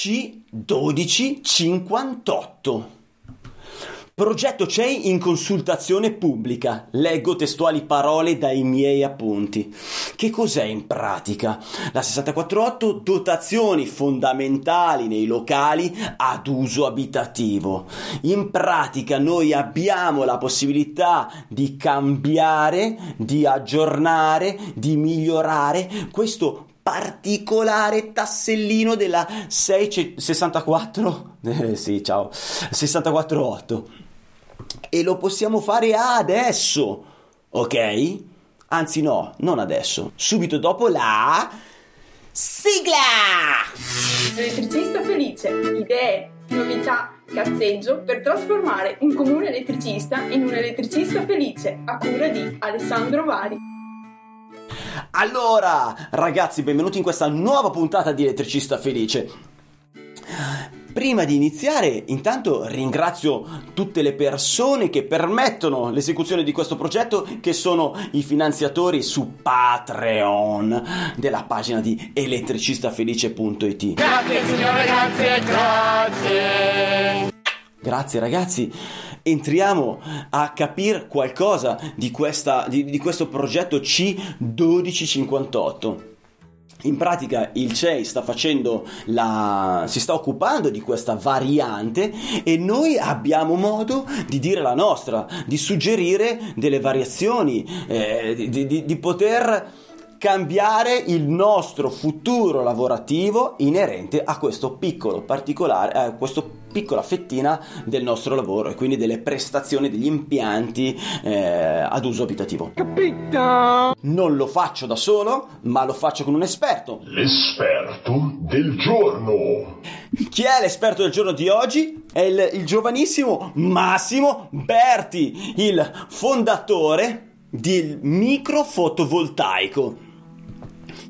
C1258. Progetto CEI in consultazione pubblica. Leggo testuali parole dai miei appunti. Che cos'è in pratica? La 648 dotazioni fondamentali nei locali ad uso abitativo. In pratica noi abbiamo la possibilità di cambiare, di aggiornare, di migliorare questo particolare tassellino della 664 eh, sì ciao 648 e lo possiamo fare adesso, ok? Anzi no, non adesso, subito dopo la sigla! Elettricista felice, idee, novità, cazzeggio per trasformare un comune elettricista in un elettricista felice a cura di Alessandro Vari. Allora, ragazzi, benvenuti in questa nuova puntata di Elettricista Felice. Prima di iniziare, intanto ringrazio tutte le persone che permettono l'esecuzione di questo progetto, che sono i finanziatori su Patreon della pagina di elettricistafelice.it. Grazie signore, grazie, grazie. Grazie ragazzi, entriamo a capire qualcosa di, questa, di, di questo progetto C1258. In pratica il CEI sta facendo la, si sta occupando di questa variante e noi abbiamo modo di dire la nostra, di suggerire delle variazioni, eh, di, di, di poter cambiare il nostro futuro lavorativo inerente a questo piccolo particolare, a questa piccola fettina del nostro lavoro e quindi delle prestazioni degli impianti eh, ad uso abitativo. Capito? Non lo faccio da solo, ma lo faccio con un esperto. L'esperto del giorno. Chi è l'esperto del giorno di oggi? È il, il giovanissimo Massimo Berti, il fondatore del microfotovoltaico.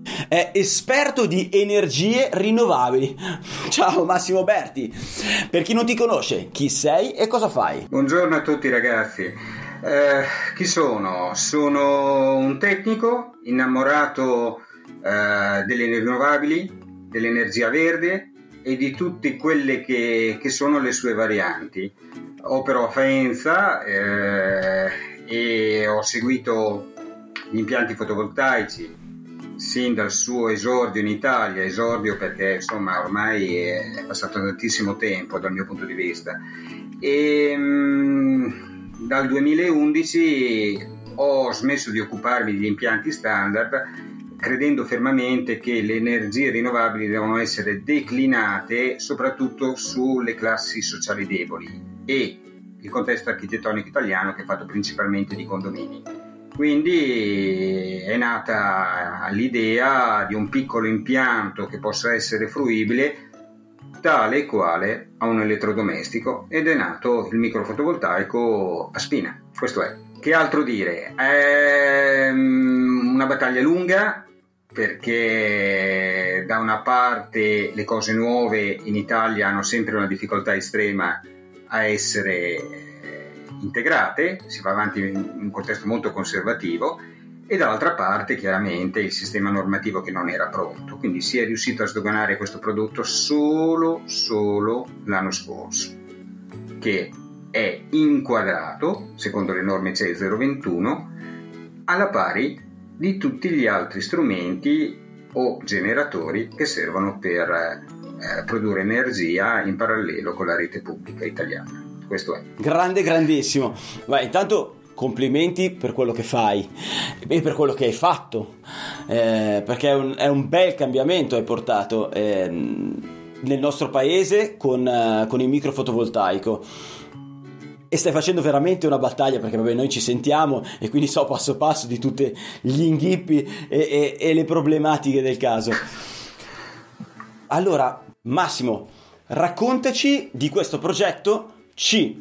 È esperto di energie rinnovabili. Ciao Massimo Berti. Per chi non ti conosce, chi sei e cosa fai? Buongiorno a tutti ragazzi. Eh, chi sono? Sono un tecnico innamorato eh, delle rinnovabili, dell'energia verde e di tutte quelle che, che sono le sue varianti. Opero a Faenza eh, e ho seguito gli impianti fotovoltaici sin dal suo esordio in Italia, esordio perché insomma ormai è passato tantissimo tempo dal mio punto di vista e mh, dal 2011 ho smesso di occuparmi degli impianti standard credendo fermamente che le energie rinnovabili devono essere declinate soprattutto sulle classi sociali deboli e il contesto architettonico italiano che è fatto principalmente di condomini. Quindi è nata l'idea di un piccolo impianto che possa essere fruibile tale e quale a un elettrodomestico ed è nato il microfotovoltaico a spina. Questo è. Che altro dire? È mm, una battaglia lunga perché da una parte le cose nuove in Italia hanno sempre una difficoltà estrema a essere integrate, si va avanti in un contesto molto conservativo e dall'altra parte chiaramente il sistema normativo che non era pronto, quindi si è riuscito a sdoganare questo prodotto solo, solo l'anno scorso, che è inquadrato, secondo le norme CE 021, alla pari di tutti gli altri strumenti o generatori che servono per eh, produrre energia in parallelo con la rete pubblica italiana questo è. Grande, grandissimo. Ma intanto complimenti per quello che fai e per quello che hai fatto, eh, perché è un, è un, bel cambiamento hai portato eh, nel nostro paese con, uh, con il microfotovoltaico e stai facendo veramente una battaglia perché vabbè noi ci sentiamo e quindi so passo passo di tutti gli inghippi e, e, e le problematiche del caso. Allora, Massimo, raccontaci di questo progetto c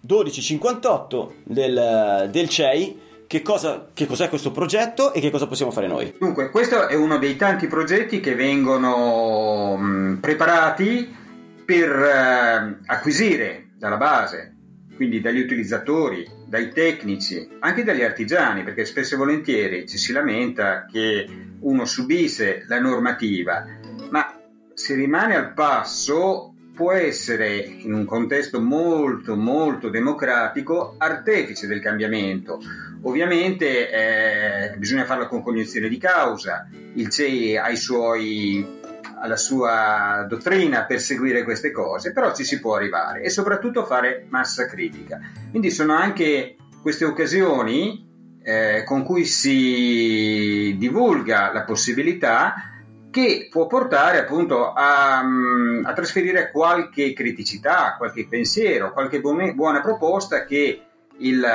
1258 del, del CEI che, cosa, che, cos'è questo progetto e che cosa possiamo fare noi? Dunque, questo è uno dei tanti progetti che vengono mh, preparati per eh, acquisire dalla base, quindi dagli utilizzatori, dai tecnici, anche dagli artigiani, perché spesso e volentieri ci si lamenta che uno subisse la normativa, ma si rimane al passo può essere, in un contesto molto molto democratico, artefice del cambiamento. Ovviamente eh, bisogna farlo con cognizione di causa, il CEI ha i suoi alla sua dottrina per seguire queste cose, però ci si può arrivare e soprattutto fare massa critica. Quindi sono anche queste occasioni eh, con cui si divulga la possibilità che può portare appunto a, mm, a trasferire qualche criticità, qualche pensiero, qualche buone, buona proposta che il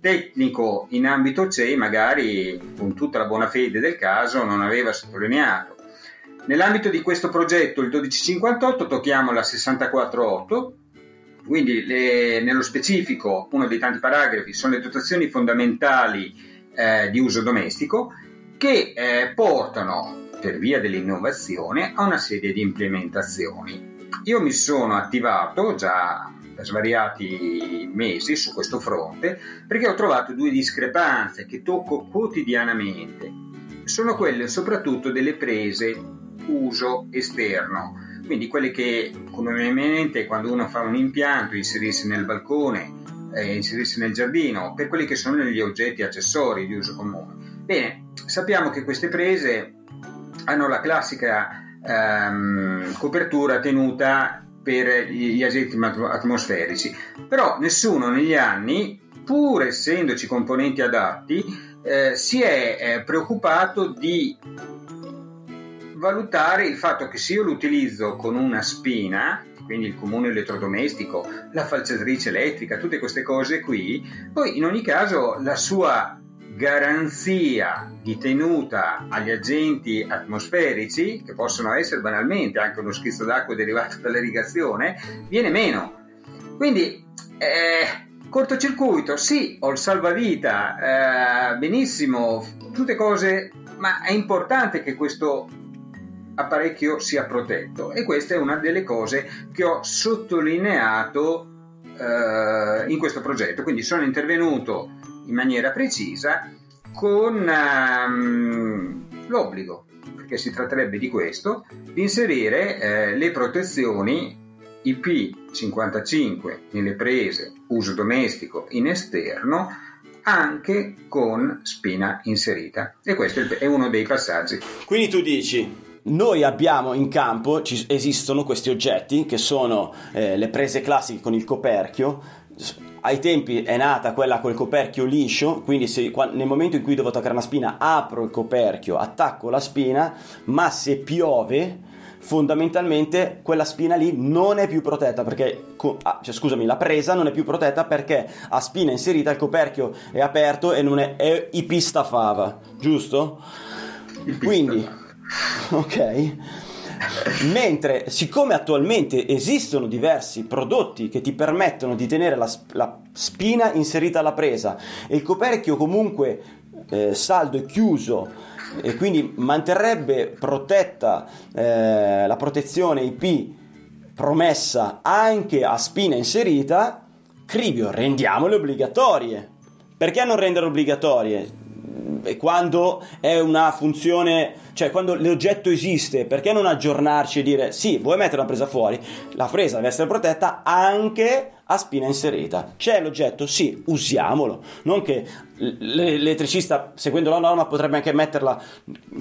tecnico in ambito CEI magari con tutta la buona fede del caso non aveva sottolineato. Nell'ambito di questo progetto, il 1258, tocchiamo la 648, quindi le, nello specifico uno dei tanti paragrafi sono le dotazioni fondamentali eh, di uso domestico che eh, portano per via dell'innovazione a una serie di implementazioni. Io mi sono attivato già da svariati mesi su questo fronte perché ho trovato due discrepanze che tocco quotidianamente. Sono quelle soprattutto delle prese uso esterno, quindi quelle che comunemente quando uno fa un impianto inserisce nel balcone, eh, inserisce nel giardino, per quelli che sono gli oggetti accessori di uso comune. Bene, sappiamo che queste prese hanno la classica ehm, copertura tenuta per gli agenti atmosferici, però nessuno negli anni, pur essendoci componenti adatti, eh, si è eh, preoccupato di valutare il fatto che se io l'utilizzo con una spina, quindi il comune elettrodomestico, la falciatrice elettrica, tutte queste cose qui, poi in ogni caso la sua garanzia di tenuta agli agenti atmosferici, che possono essere banalmente anche uno schizzo d'acqua derivato dall'irrigazione, viene meno. Quindi, eh, cortocircuito, sì, ho il salvavita, eh, benissimo, tutte cose, ma è importante che questo apparecchio sia protetto e questa è una delle cose che ho sottolineato eh, in questo progetto quindi sono intervenuto in maniera precisa con um, l'obbligo perché si tratterebbe di questo di inserire eh, le protezioni IP55 nelle prese uso domestico in esterno anche con spina inserita e questo è uno dei passaggi quindi tu dici noi abbiamo in campo, ci, esistono questi oggetti che sono eh, le prese classiche con il coperchio. Ai tempi è nata quella col coperchio liscio, quindi se, nel momento in cui devo attaccare una spina apro il coperchio, attacco la spina, ma se piove fondamentalmente quella spina lì non è più protetta perché ah, cioè, scusami la presa non è più protetta perché a spina inserita il coperchio è aperto e non è, è ipistafava giusto? quindi ok? Mentre, siccome attualmente esistono diversi prodotti che ti permettono di tenere la, la spina inserita alla presa e il coperchio comunque eh, saldo e chiuso e quindi manterrebbe protetta eh, la protezione IP promessa anche a spina inserita, Cribio, rendiamole obbligatorie. Perché non rendere obbligatorie? Quando è una funzione, cioè quando l'oggetto esiste, perché non aggiornarci e dire sì, vuoi mettere una presa fuori? La presa deve essere protetta anche a spina inserita. C'è l'oggetto? Sì, usiamolo. Non che l'elettricista, seguendo la norma, potrebbe anche metterla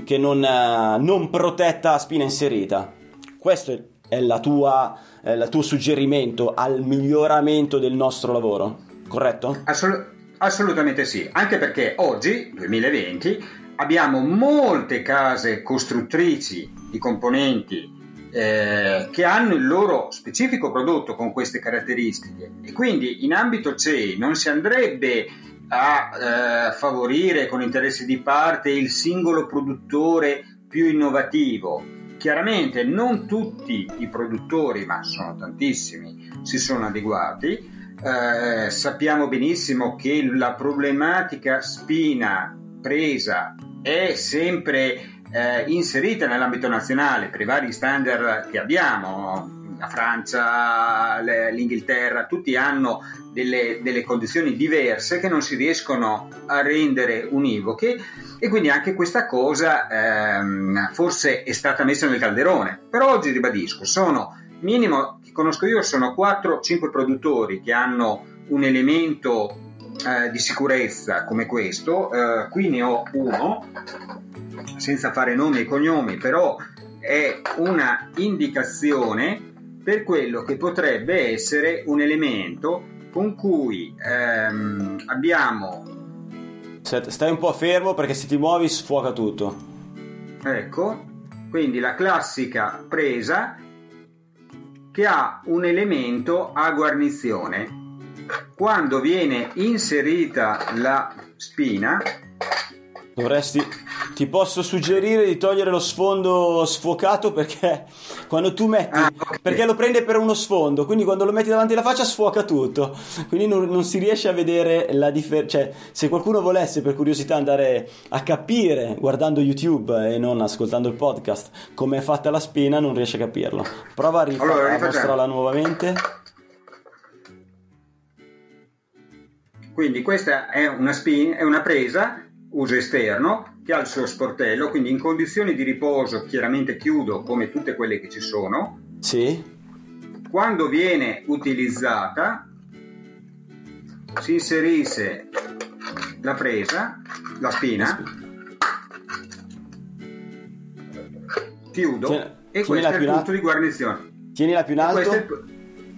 che non, uh, non protetta a spina inserita. Questo è eh, il tuo suggerimento al miglioramento del nostro lavoro, corretto? Assolutamente. Assolutamente sì, anche perché oggi, 2020, abbiamo molte case costruttrici di componenti eh, che hanno il loro specifico prodotto con queste caratteristiche e quindi in ambito CE non si andrebbe a eh, favorire con interessi di parte il singolo produttore più innovativo. Chiaramente non tutti i produttori, ma sono tantissimi, si sono adeguati eh, sappiamo benissimo che la problematica spina presa è sempre eh, inserita nell'ambito nazionale per i vari standard che abbiamo la Francia, l'Inghilterra, tutti hanno delle, delle, condizioni diverse che non si riescono a rendere univoche e quindi anche questa cosa ehm, forse è stata messa nel calderone. Però oggi ribadisco, sono minimo, che conosco io, sono 4-5 produttori che hanno un elemento eh, di sicurezza come questo, eh, qui ne ho uno, senza fare nomi e cognomi, però è una indicazione per quello che potrebbe essere un elemento con cui ehm, abbiamo... Stai un po' fermo perché se ti muovi sfuoca tutto. Ecco, quindi la classica presa che ha un elemento a guarnizione. Quando viene inserita la spina, dovresti ti posso suggerire di togliere lo sfondo sfuocato perché quando tu metti ah, okay. perché lo prende per uno sfondo quindi quando lo metti davanti alla faccia sfuoca tutto. Quindi non, non si riesce a vedere la differenza cioè se qualcuno volesse per curiosità andare a capire guardando youtube e non ascoltando il podcast come è fatta la spina non riesce a capirlo. Prova a, rif- allora, a mostrarla nuovamente. Quindi questa è una, spin- è una presa uso esterno che ha il suo sportello, quindi in condizioni di riposo chiaramente chiudo come tutte quelle che ci sono. Sì. Quando viene utilizzata si inserisce la presa, la spina, chiudo Tieni, e questo è il punto di guarnizione. Tienila più in alto.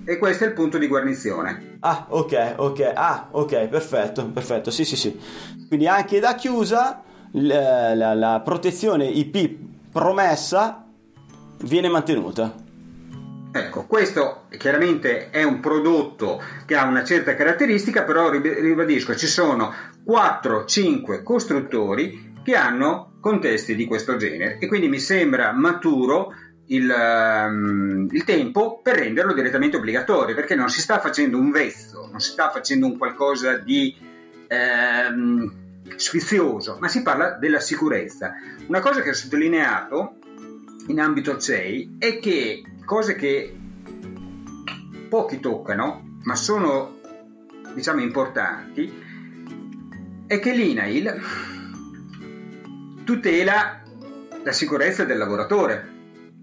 E questo, è il punto di guarnizione. Ah, ok, ok. Ah, ok, perfetto, perfetto. Sì, sì, sì. Quindi anche da chiusa la, la, la protezione IP promessa viene mantenuta. Ecco, questo chiaramente è un prodotto che ha una certa caratteristica, però ribadisco, ci sono 4-5 costruttori che hanno contesti di questo genere e quindi mi sembra maturo il, um, il, tempo per renderlo direttamente obbligatorio, perché non si sta facendo un vezzo, non si sta facendo un qualcosa di um, sfizioso, ma si parla della sicurezza. Una cosa che ho sottolineato in ambito CEI è che cose che pochi toccano, ma sono diciamo importanti, è che l'INAIL tutela la sicurezza del lavoratore.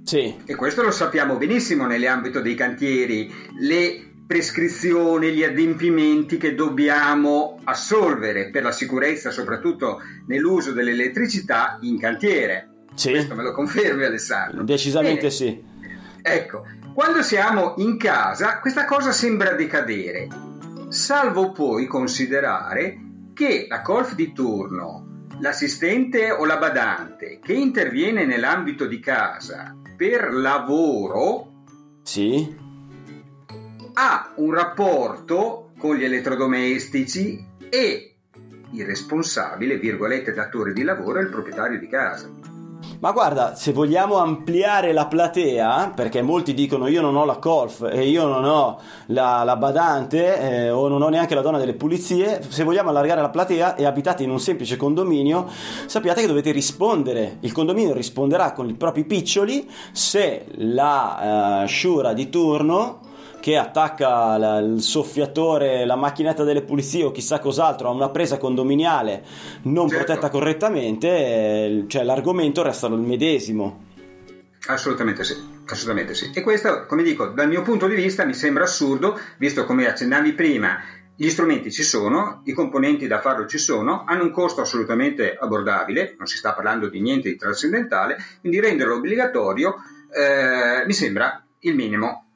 Sì. E questo lo sappiamo benissimo nell'ambito dei cantieri. Le prescrizioni, gli adempimenti che dobbiamo assolvere per la sicurezza, soprattutto nell'uso dell'elettricità in cantiere. Sì. Questo me lo confermi Alessandro? Decisamente Bene. sì. Ecco, quando siamo in casa questa cosa sembra decadere, salvo poi considerare che la colf di turno, l'assistente o la badante che interviene nell'ambito di casa per lavoro sì ha un rapporto con gli elettrodomestici e il responsabile, virgolette, datore di lavoro è il proprietario di casa. Ma guarda, se vogliamo ampliare la platea, perché molti dicono io non ho la colf e io non ho la, la badante eh, o non ho neanche la donna delle pulizie, se vogliamo allargare la platea e abitate in un semplice condominio, sappiate che dovete rispondere. Il condominio risponderà con i propri piccioli se la uh, sciura di turno che attacca la, il soffiatore, la macchinetta delle pulizie o chissà cos'altro a una presa condominiale non certo. protetta correttamente, eh, cioè l'argomento resta il medesimo. Assolutamente sì, assolutamente sì. E questo, come dico, dal mio punto di vista mi sembra assurdo, visto come accennavi prima, gli strumenti ci sono, i componenti da farlo ci sono, hanno un costo assolutamente abbordabile, non si sta parlando di niente di trascendentale, quindi renderlo obbligatorio eh, mi sembra il minimo.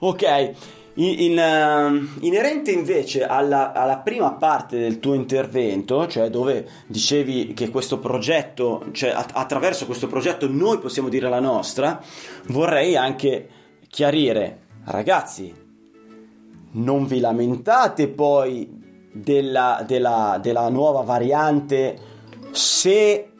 Ok, in, in, uh, inerente invece alla, alla, prima parte del tuo intervento, cioè dove dicevi che questo progetto, cioè att- attraverso questo progetto noi possiamo dire la nostra, vorrei anche chiarire, ragazzi, non vi lamentate poi della, della, della nuova variante se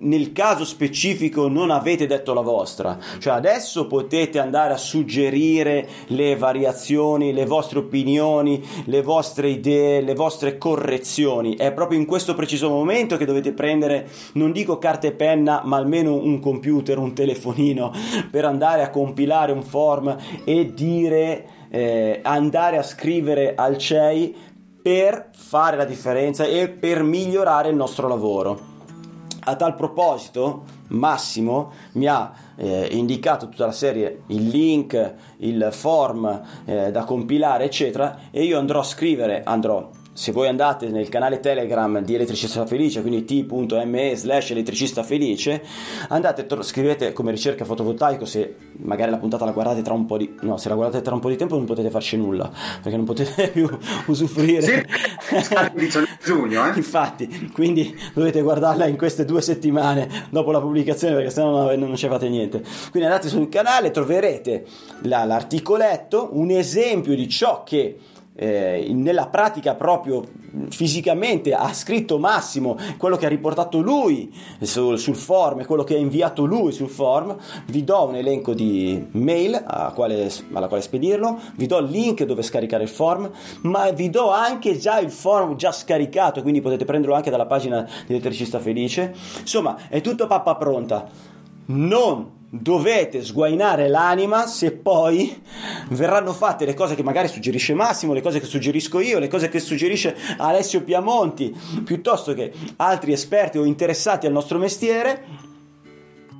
nel caso specifico non avete detto la vostra, cioè adesso potete andare a suggerire le variazioni, le vostre opinioni, le vostre idee, le vostre correzioni. È proprio in questo preciso momento che dovete prendere, non dico carta e penna, ma almeno un computer, un telefonino per andare a compilare un form e dire, eh, andare a scrivere al CEI per fare la differenza e per migliorare il nostro lavoro. A tal proposito, Massimo mi ha eh, indicato tutta la serie, il link, il form eh, da compilare, eccetera, e io andrò a scrivere, andrò se voi andate nel canale Telegram di Elettricista Felice, quindi t.me slash elettricista felice, andate, scrivete come ricerca fotovoltaico, se magari la puntata la guardate tra un po' di... no, se la guardate tra un po' di tempo non potete farci nulla, perché non potete più usufruire. Sì, giugno, eh? Infatti, quindi dovete guardarla in queste due settimane dopo la pubblicazione, perché sennò non, non ci fate niente. Quindi andate sul canale, troverete la, l'articoletto, un esempio di ciò che eh, nella pratica proprio fisicamente ha scritto Massimo quello che ha riportato lui sul, sul form quello che ha inviato lui sul form. Vi do un elenco di mail quale, alla quale spedirlo. Vi do il link dove scaricare il form ma vi do anche già il form già scaricato quindi potete prenderlo anche dalla pagina di Elettricista Felice. Insomma è tutto pappa pronta. Non dovete sguainare l'anima se poi verranno fatte le cose che magari suggerisce Massimo, le cose che suggerisco io, le cose che suggerisce Alessio Piamonti, piuttosto che altri esperti o interessati al nostro mestiere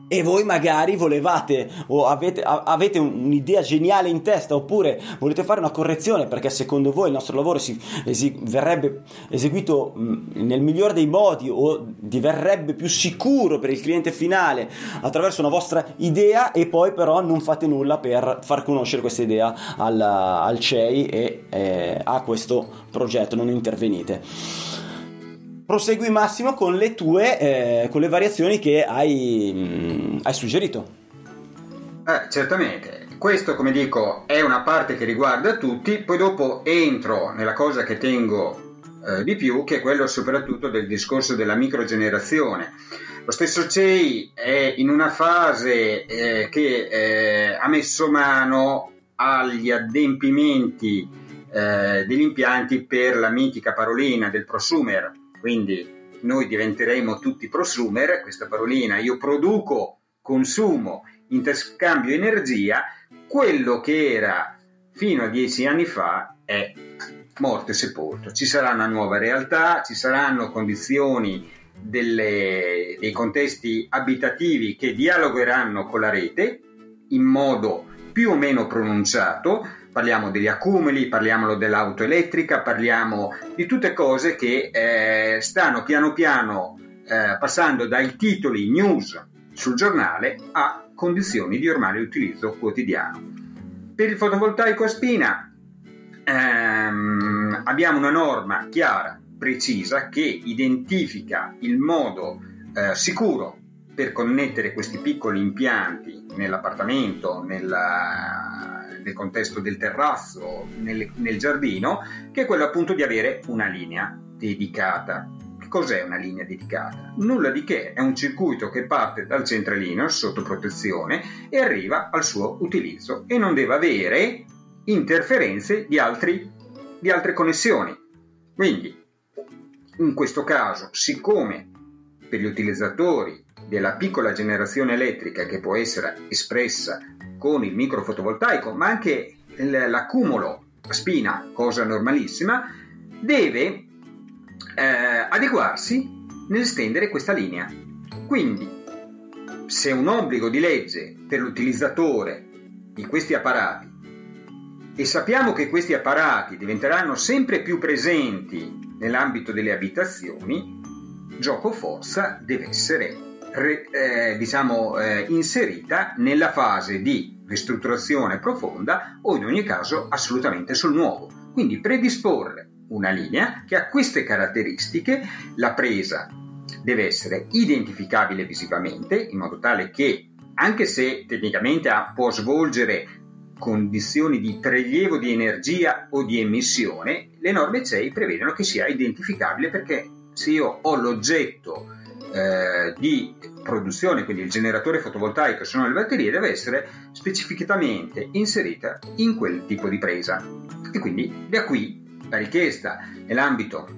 e voi magari volevate o avete, avete, un'idea geniale in testa oppure volete fare una correzione perché secondo voi il nostro lavoro si, esi, verrebbe eseguito nel migliore dei modi o diverrebbe più sicuro per il cliente finale attraverso una vostra idea? E poi però non fate nulla per far conoscere questa idea al, al CEI e eh, a questo progetto, non intervenite prosegui Massimo con le tue eh, con le variazioni che hai, mh, mm, hai suggerito. Eh, certamente. Questo, come dico, è una parte che riguarda tutti, poi dopo entro nella cosa che tengo eh, di più, che è quello soprattutto del discorso della microgenerazione. Lo stesso CEI è in una fase eh, che eh, ha messo mano agli adempimenti eh, degli impianti per la mitica parolina del prosumer, quindi noi diventeremo tutti prosumer, questa parolina, io produco, consumo, interscambio energia, quello che era fino a dieci anni fa è morto e sepolto. Ci sarà una nuova realtà, ci saranno condizioni delle, dei contesti abitativi che dialogheranno con la rete in modo più o meno pronunciato, parliamo degli accumuli, parliamo dell'auto elettrica, parliamo di tutte cose che eh, stanno piano piano eh, passando dai titoli news sul giornale a condizioni di ormai utilizzo quotidiano. Per il fotovoltaico a spina ehm, abbiamo una norma chiara, precisa, che identifica il modo eh, sicuro per connettere questi piccoli impianti nell'appartamento, nella, nel contesto del terrazzo, nel, nel giardino, che è quello appunto di avere una linea dedicata. Cos'è una linea dedicata? Nulla di che, è un circuito che parte dal centralino sotto protezione e arriva al suo utilizzo e non deve avere interferenze di, altri, di altre connessioni. Quindi, in questo caso, siccome per gli utilizzatori della piccola generazione elettrica che può essere espressa con il microfotovoltaico, ma anche l'accumulo a spina, cosa normalissima, deve eh, adeguarsi nell'estendere questa linea. Quindi, se un obbligo di legge per l'utilizzatore di questi apparati e sappiamo che questi apparati diventeranno sempre più presenti nell'ambito delle abitazioni, gioco forza deve essere eh, diciamo, eh, inserita nella fase di ristrutturazione profonda o in ogni caso assolutamente sul nuovo. Quindi predisporre una linea che ha queste caratteristiche, la presa deve essere identificabile visivamente in modo tale che anche se tecnicamente può svolgere condizioni di prelievo di energia o di emissione, le norme CEI prevedono che sia identificabile perché se io ho l'oggetto eh, di produzione, quindi il generatore fotovoltaico sono le batterie, deve essere specificatamente inserita in quel tipo di presa. E quindi da qui la richiesta nell'ambito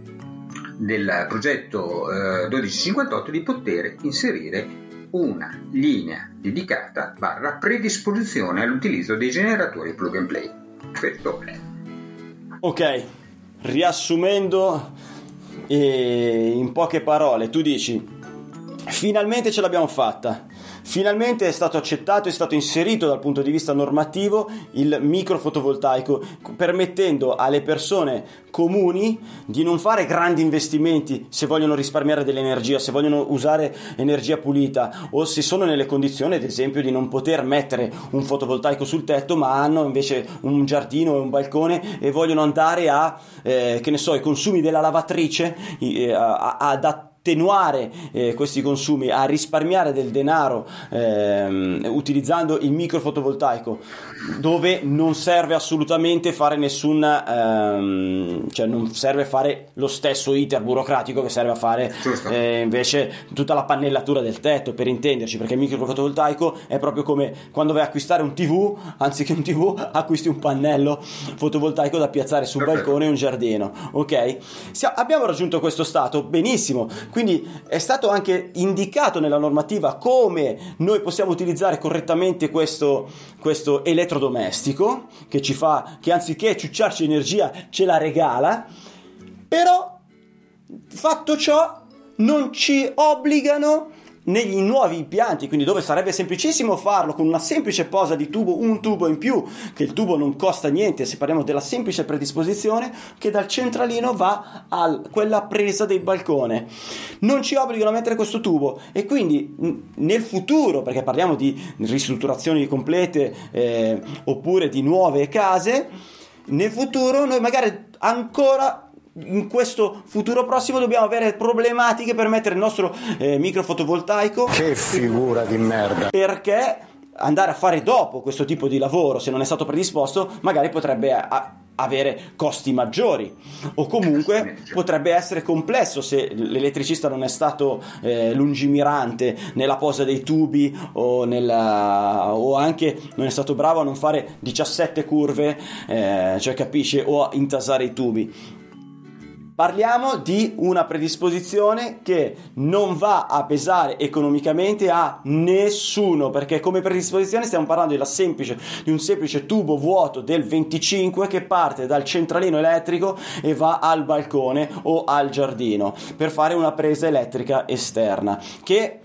del progetto eh, 1258 di poter inserire una linea dedicata barra predisposizione all'utilizzo dei generatori plug and play. Perfetto. Ok, riassumendo eh, in poche parole, tu dici, finalmente ce l'abbiamo fatta Finalmente è stato accettato, è stato inserito dal punto di vista normativo il microfotovoltaico, permettendo alle persone comuni di non fare grandi investimenti se vogliono risparmiare dell'energia, se vogliono usare energia pulita o se sono nelle condizioni, ad esempio, di non poter mettere un fotovoltaico sul tetto, ma hanno invece un giardino e un balcone e vogliono andare a, eh, che ne so, i consumi della lavatrice, eh, ad attivare attenuare eh, questi consumi, a risparmiare del denaro ehm, utilizzando il microfotovoltaico, dove non serve assolutamente fare nessun, ehm, cioè non serve fare lo stesso iter burocratico che serve a fare eh, invece tutta la pannellatura del tetto, per intenderci, perché il microfotovoltaico è proprio come quando vai a acquistare un TV, anziché un TV acquisti un pannello fotovoltaico da piazzare sul balcone in un giardino, ok? abbiamo raggiunto questo stato, benissimo. Quindi è stato anche indicato nella normativa come noi possiamo utilizzare correttamente questo, questo elettrodomestico che ci fa, che anziché ciucciarci energia ce la regala, però fatto ciò non ci obbligano negli nuovi impianti, quindi dove sarebbe semplicissimo farlo con una semplice posa di tubo, un tubo in più, che il tubo non costa niente, se parliamo della semplice predisposizione, che dal centralino va a quella presa del balcone. Non ci obbligano a mettere questo tubo e quindi nel futuro, perché parliamo di ristrutturazioni complete eh, oppure di nuove case, nel futuro noi magari ancora in questo futuro prossimo dobbiamo avere problematiche per mettere il nostro eh, micro fotovoltaico. Che figura di merda! Perché andare a fare dopo questo tipo di lavoro, se non è stato predisposto, magari potrebbe a- avere costi maggiori o comunque potrebbe essere complesso se l'elettricista non è stato eh, lungimirante nella posa dei tubi o, nella, o, anche non è stato bravo a non fare 17 curve, eh, cioè capisce, o a intasare i tubi Parliamo di una predisposizione che non va a pesare economicamente a nessuno, perché come predisposizione stiamo parlando semplice, di un semplice tubo vuoto del 25 che parte dal centralino elettrico e va al balcone o al giardino per fare una presa elettrica esterna che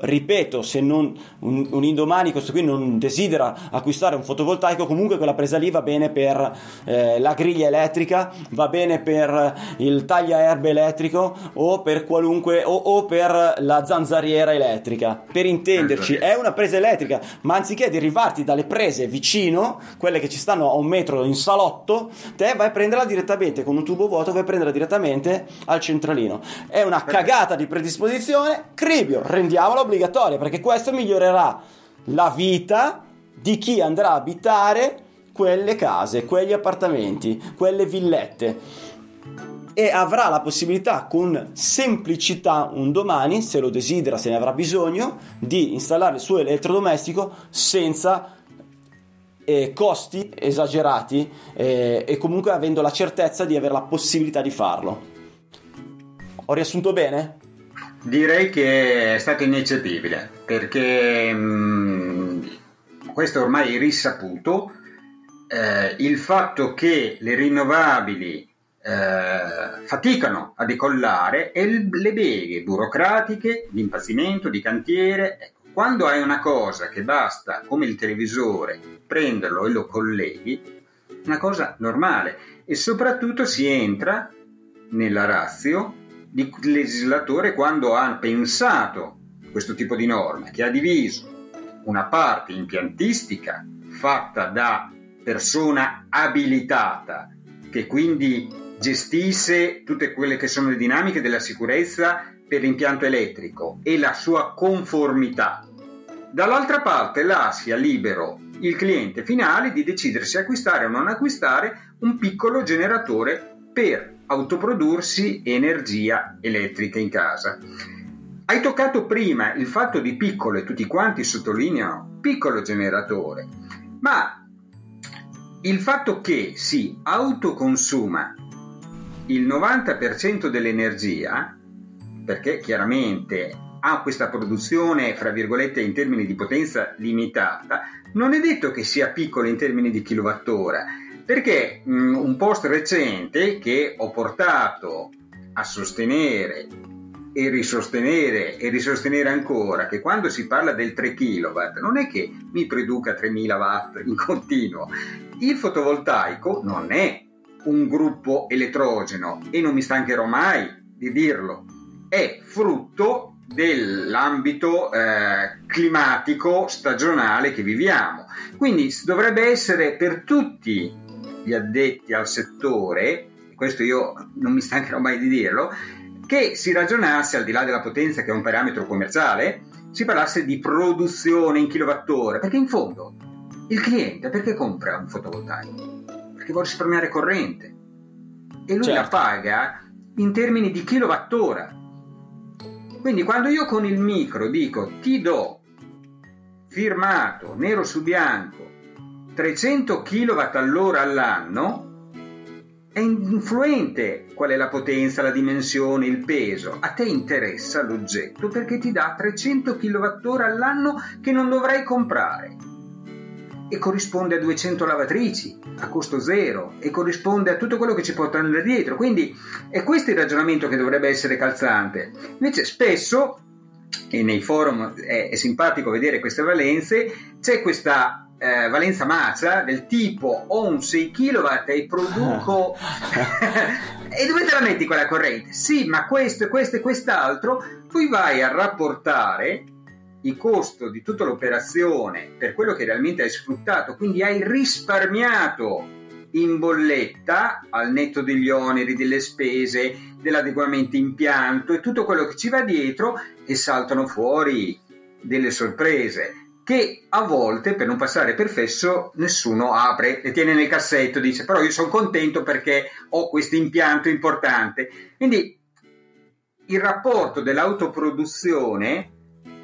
ripeto, se non un, un, indomani questo qui non desidera acquistare un fotovoltaico, comunque quella presa lì va bene per eh, la griglia elettrica, va bene per il tagliaerbe elettrico o per qualunque o, o per la zanzariera elettrica. Per intenderci, è una presa elettrica, ma anziché derivarti dalle prese vicino, quelle che ci stanno a un metro in salotto, te vai a prenderla direttamente con un tubo vuoto, vai a prenderla direttamente al centralino. È una cagata di predisposizione, cribio, rendiamolo obbligatoria perché questo migliorerà la vita di chi andrà a abitare quelle case, quegli appartamenti, quelle villette e avrà la possibilità con semplicità un domani, se lo desidera, se ne avrà bisogno, di installare il suo elettrodomestico senza eh, costi esagerati eh, e comunque avendo la certezza di avere la possibilità di farlo. Ho riassunto bene? Direi che è stato ineccepibile perché mh, mm, questo ormai è risaputo. Eh, il fatto che le rinnovabili eh, faticano a decollare e le beghe burocratiche di impazzimento, di cantiere. Ecco, quando hai una cosa che basta, come il televisore, prenderlo e lo colleghi, una cosa normale e soprattutto si entra nella razio di legislatore quando ha pensato questo tipo di norma, che ha diviso una parte impiantistica fatta da persona abilitata, che quindi gestisse tutte quelle che sono le dinamiche della sicurezza per l'impianto elettrico e la sua conformità. Dall'altra parte lascia libero il cliente finale di decidere se acquistare o non acquistare un piccolo generatore per autoprodursi energia elettrica in casa. hai toccato prima il fatto di piccolo e tutti quanti sottolineano piccolo generatore, ma il fatto che si autoconsuma il 90% dell'energia, perché chiaramente ha questa produzione, fra virgolette, in termini di potenza limitata, non è detto che sia piccolo in termini di kilowattora, perché mh, un post recente che ho portato a sostenere e risostenere e risostenere ancora che quando si parla del 3 kW non è che mi produca 3000 watt in continuo. Il fotovoltaico non è un gruppo elettrogeno e non mi stancherò mai di dirlo. È frutto dell'ambito eh, climatico stagionale che viviamo. Quindi dovrebbe essere per tutti gli addetti al settore, questo io non mi stancherò mai di dirlo, che si ragionasse al di là della potenza che è un parametro commerciale, si parlasse di produzione in kilowattora, perché in fondo il cliente perché compra un fotovoltaico? Perché vuole risparmiare corrente e lui certo. la paga in termini di kilowattora. Quindi quando io con il micro dico ti do firmato nero su bianco 300 kW all'ora all'anno, è influente qual è la potenza, la dimensione, il peso. A te interessa l'oggetto perché ti dà 300 kWh all'anno che non dovrai comprare. E corrisponde a 200 lavatrici a costo zero e corrisponde a tutto quello che ci portano dietro. Quindi è questo il ragionamento che dovrebbe essere calzante. Invece spesso, e nei forum è, è simpatico vedere queste valenze, c'è questa eh, valenza macia del tipo ho un 6 kW e produco e dove te la metti quella corrente? Sì, ma questo e questo e quest'altro, poi vai a rapportare il costo di tutta l'operazione per quello che realmente hai sfruttato, quindi hai risparmiato in bolletta al netto degli oneri, delle spese, dell'adeguamento impianto e tutto quello che ci va dietro e saltano fuori delle sorprese che a volte per non passare per fesso nessuno apre, le tiene nel cassetto, dice però io sono contento perché ho questo impianto importante. Quindi il rapporto dell'autoproduzione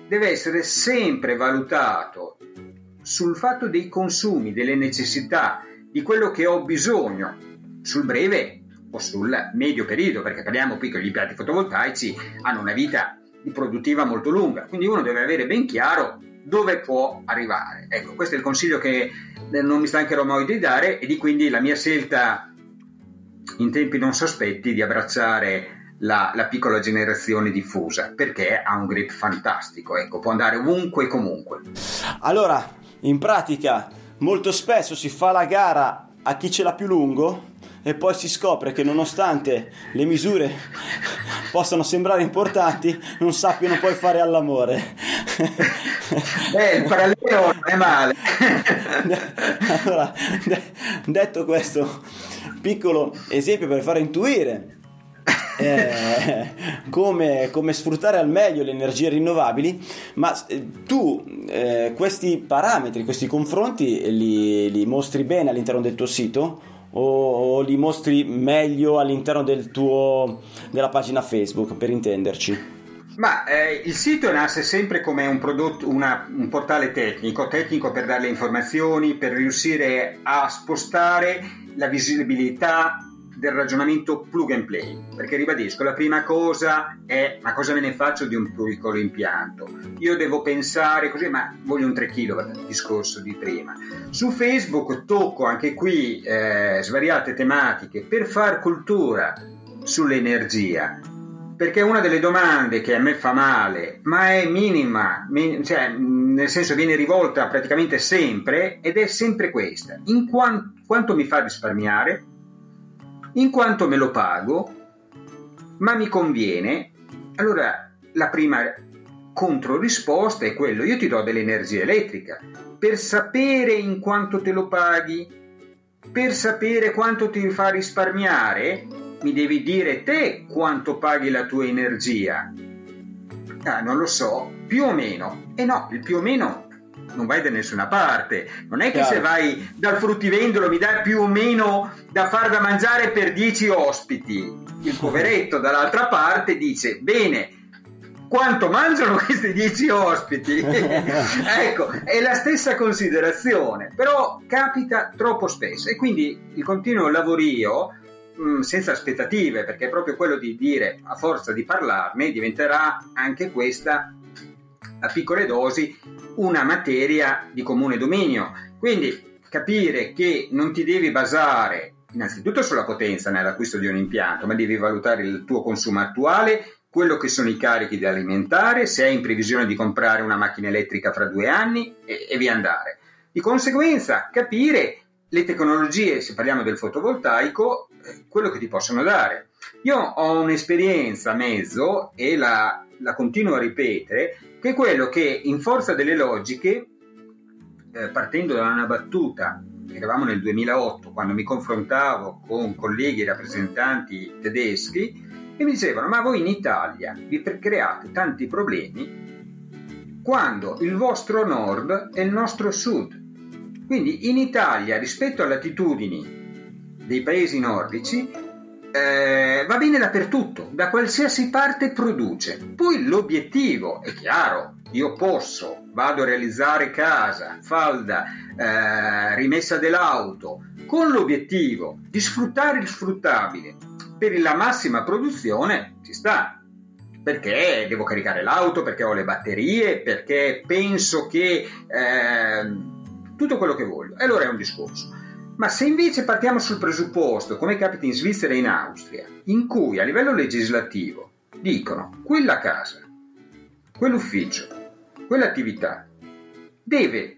deve essere sempre valutato sul fatto dei consumi, delle necessità, di quello che ho bisogno sul breve o sul medio periodo, perché parliamo qui che gli impianti fotovoltaici hanno una vita produttiva molto lunga, quindi uno deve avere ben chiaro dove può arrivare. Ecco, questo è il consiglio che non mi stancherò mai di dare e di quindi la mia scelta in tempi non sospetti di abbracciare la, la, piccola generazione diffusa perché ha un grip fantastico, ecco, può andare ovunque e comunque. Allora, in pratica, molto spesso si fa la gara a chi ce l'ha più lungo e poi si scopre che nonostante le misure possano sembrare importanti, non sappiano poi fare all'amore. Beh, il parallelo non è male. allora, detto questo piccolo esempio per far intuire eh, come, come, sfruttare al meglio le energie rinnovabili, ma eh, tu eh, questi parametri, questi confronti li, li, mostri bene all'interno del tuo sito o, o li mostri meglio all'interno del tuo, della pagina Facebook, per intenderci? Ma eh, il sito nasce sempre come un, prodotto, una, un portale tecnico, tecnico per dare le informazioni, per riuscire a spostare la visibilità del ragionamento plug and play, perché ribadisco, la prima cosa è ma cosa me ne faccio di un piccolo impianto? Io devo pensare così, ma voglio un 3 kW, discorso di prima. Su Facebook tocco anche qui eh, svariate tematiche per far cultura sull'energia, perché una delle domande che a me fa male, ma è minima, cioè nel senso viene rivolta praticamente sempre, ed è sempre questa, in quanto, quanto mi fa risparmiare? In quanto me lo pago, ma mi conviene, allora la prima controrisposta è quello, io ti do dell'energia elettrica, per sapere in quanto te lo paghi, per sapere quanto ti fa risparmiare, mi devi dire te quanto paghi la tua energia. Ah, non lo so, più o meno. E no, il più o meno non vai da nessuna parte. Non è che Chiaro. se vai dal fruttivendolo mi dai più o meno da far da mangiare per 10 ospiti. Il poveretto dall'altra parte dice: Bene, quanto mangiano questi 10 ospiti. ecco, è la stessa considerazione, però capita troppo spesso e quindi il continuo lavorio mh, senza aspettative, perché è proprio quello di dire a forza di parlarne diventerà anche questa a piccole dosi una materia di comune dominio. Quindi capire che non ti devi basare innanzitutto sulla potenza nell'acquisto di un impianto, ma devi valutare il tuo consumo attuale, quello che sono i carichi da alimentare, se hai in previsione di comprare una macchina elettrica fra due anni e, e via andare. Di conseguenza, capire le tecnologie, se parliamo del fotovoltaico, eh, quello che ti possono dare. Io ho un'esperienza a mezzo e la, la continuo a ripetere, che è quello che in forza delle logiche, eh, partendo da una battuta eravamo nel 2008, quando mi confrontavo con colleghi rappresentanti tedeschi, e mi dicevano, ma voi in Italia vi create tanti problemi quando il vostro nord è il nostro sud. Quindi in Italia, rispetto alle latitudini dei paesi nordici, eh, va bene dappertutto, da qualsiasi parte produce. Poi l'obiettivo è chiaro, io posso, vado a realizzare casa, falda, eh, rimessa dell'auto, con l'obiettivo di sfruttare il sfruttabile per la massima produzione, ci sta. Perché devo caricare l'auto, perché ho le batterie, perché penso che eh, tutto quello che voglio. E allora è un discorso. Ma se invece partiamo sul presupposto, come capita in Svizzera e in Austria, in cui a livello legislativo dicono quella casa, quell'ufficio, quell'attività deve